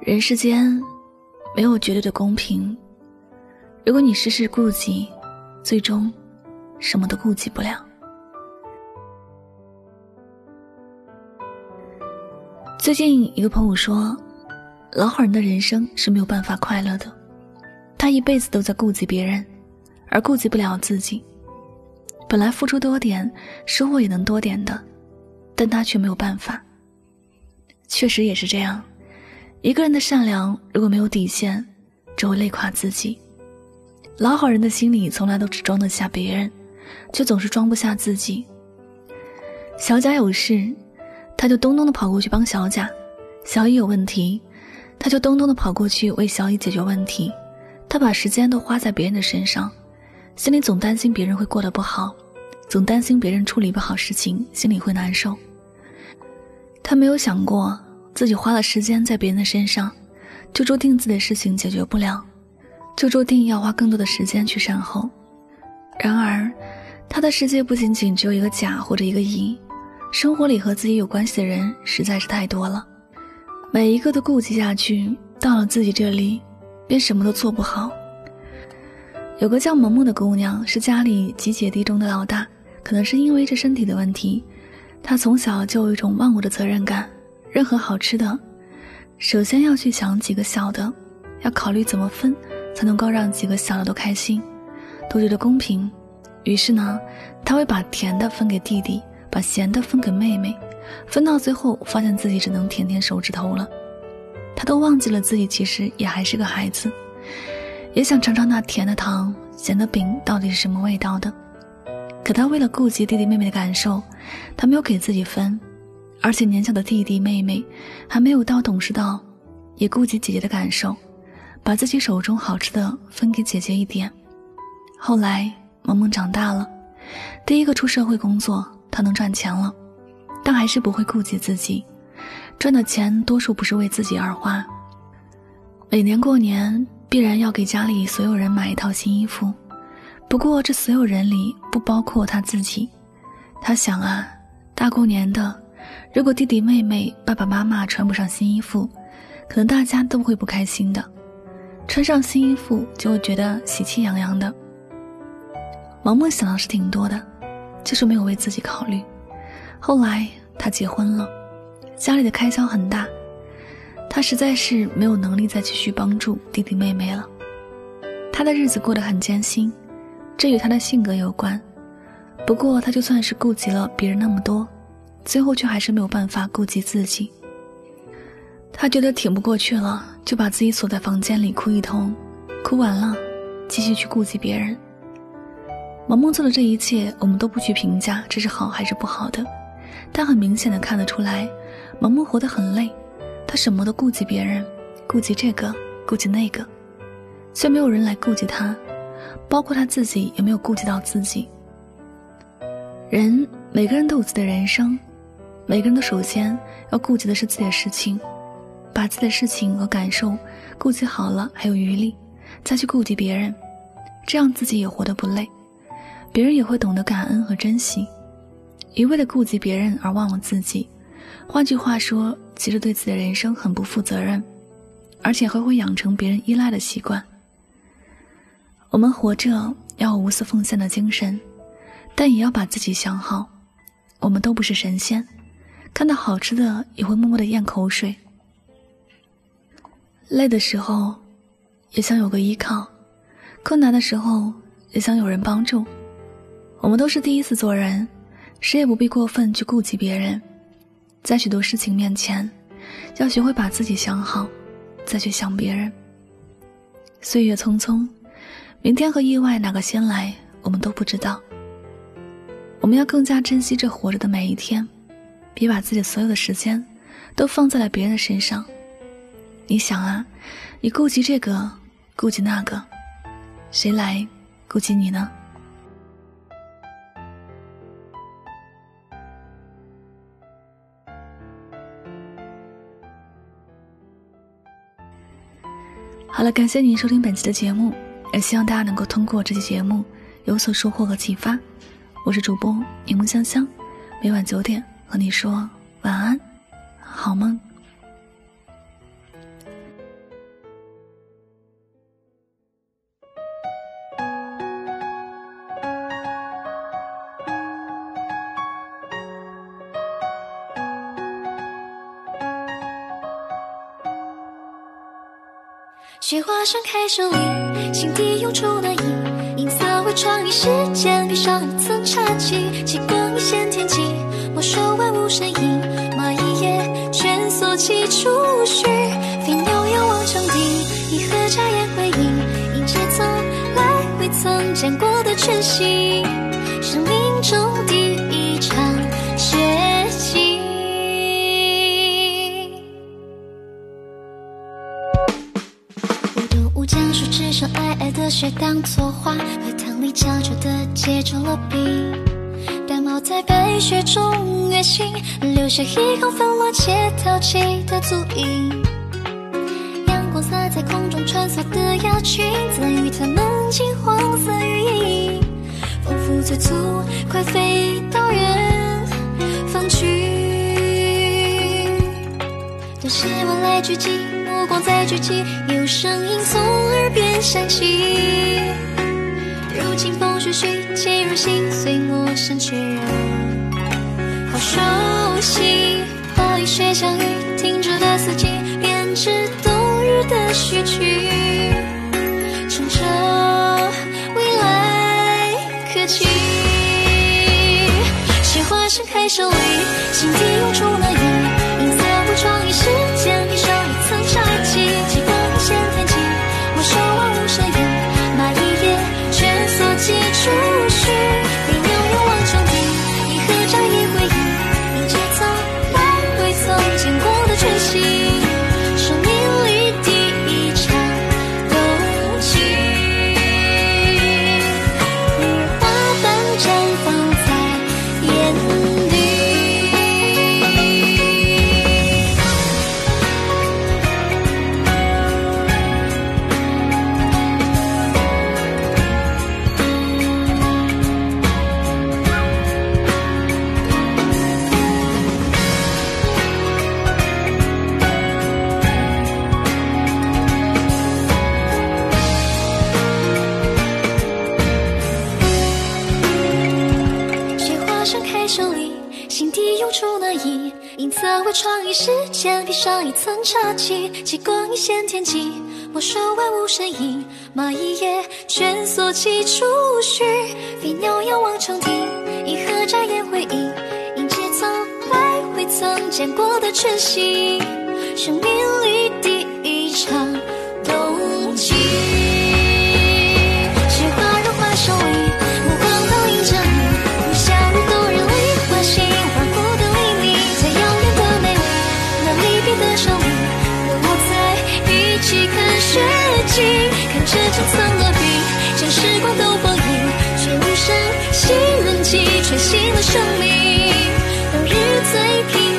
人世间没有绝对的公平，如果你事事顾及，最终什么都顾及不了。最近一个朋友说，老好人的人生是没有办法快乐的，他一辈子都在顾及别人，而顾及不了自己。本来付出多点，收获也能多点的，但他却没有办法。确实也是这样，一个人的善良如果没有底线，只会累垮自己。老好人的心里从来都只装得下别人，却总是装不下自己。小贾有事，他就咚咚的跑过去帮小贾；小乙有问题，他就咚咚的跑过去为小乙解决问题。他把时间都花在别人的身上，心里总担心别人会过得不好，总担心别人处理不好事情，心里会难受。他没有想过，自己花了时间在别人的身上，就注定自己的事情解决不了，就注定要花更多的时间去善后。然而，他的世界不仅仅只有一个甲或者一个乙，生活里和自己有关系的人实在是太多了，每一个都顾及下去，到了自己这里，便什么都做不好。有个叫萌萌的姑娘，是家里几姐弟中的老大，可能是因为这身体的问题。他从小就有一种忘我的责任感，任何好吃的，首先要去抢几个小的，要考虑怎么分才能够让几个小的都开心，都觉得公平。于是呢，他会把甜的分给弟弟，把咸的分给妹妹，分到最后发现自己只能舔舔手指头了。他都忘记了自己其实也还是个孩子，也想尝尝那甜的糖、咸的饼到底是什么味道的。可他为了顾及弟弟妹妹的感受，他没有给自己分，而且年小的弟弟妹妹还没有到懂事到，也顾及姐姐的感受，把自己手中好吃的分给姐姐一点。后来萌萌长大了，第一个出社会工作，她能赚钱了，但还是不会顾及自己，赚的钱多数不是为自己而花。每年过年必然要给家里所有人买一套新衣服。不过，这所有人里不包括他自己。他想啊，大过年的，如果弟弟妹妹、爸爸妈妈穿不上新衣服，可能大家都会不开心的。穿上新衣服就会觉得喜气洋洋的。萌萌想的是挺多的，就是没有为自己考虑。后来他结婚了，家里的开销很大，他实在是没有能力再继续帮助弟弟妹妹了。他的日子过得很艰辛。这与他的性格有关，不过他就算是顾及了别人那么多，最后却还是没有办法顾及自己。他觉得挺不过去了，就把自己锁在房间里哭一通，哭完了，继续去顾及别人。萌萌做的这一切，我们都不去评价这是好还是不好的，但很明显的看得出来，萌萌活得很累，他什么都顾及别人，顾及这个，顾及那个，却没有人来顾及他。包括他自己也没有顾及到自己。人每个人都有自己的人生，每个人都首先要顾及的是自己的事情，把自己的事情和感受顾及好了，还有余力再去顾及别人，这样自己也活得不累，别人也会懂得感恩和珍惜。一味的顾及别人而忘了自己，换句话说，其实对自己的人生很不负责任，而且还会养成别人依赖的习惯。我们活着要无私奉献的精神，但也要把自己想好。我们都不是神仙，看到好吃的也会默默的咽口水。累的时候，也想有个依靠；困难的时候，也想有人帮助。我们都是第一次做人，谁也不必过分去顾及别人。在许多事情面前，要学会把自己想好，再去想别人。岁月匆匆。明天和意外哪个先来，我们都不知道。我们要更加珍惜这活着的每一天，别把自己所有的时间都放在了别人的身上。你想啊，你顾及这个，顾及那个，谁来顾及你呢？好了，感谢您收听本期的节目。也希望大家能够通过这期节目有所收获和启发。我是主播柠檬香香，每晚九点和你说晚安，好梦。雪花盛开，手里心底涌出暖意，银色围窗，一时间披上一层茶气，奇光一线天际。没收万物身影，蚂蚁也蜷缩起触须，飞鸟仰望穹顶，一盒茶叶回应，迎接从来未曾见过的全新，生命中第一场雪景。无动无讲，说只剩皑皑的雪当作画，荷塘里悄悄地结着落冰。淡帽在白雪中跃行，留下一行纷乱且淘气的足印。阳光洒在空中穿梭的鸭群，赠予它们金黄色羽翼，仿佛催促快飞到远方去。多希望来聚集，目光在聚集，有声音从耳边响起。如清风徐徐，沁入心碎，陌生却又好熟悉。花与雪相遇，停住的四季，编织冬日的序曲，银色为创意，时间披上一层茶气，极光一线天际，没收万物身影，蚂蚁也蜷缩起触须，飞鸟仰望长堤，一盒茶叶回应，迎接从来未曾见过的晨曦，生命里为了生命，当日最平。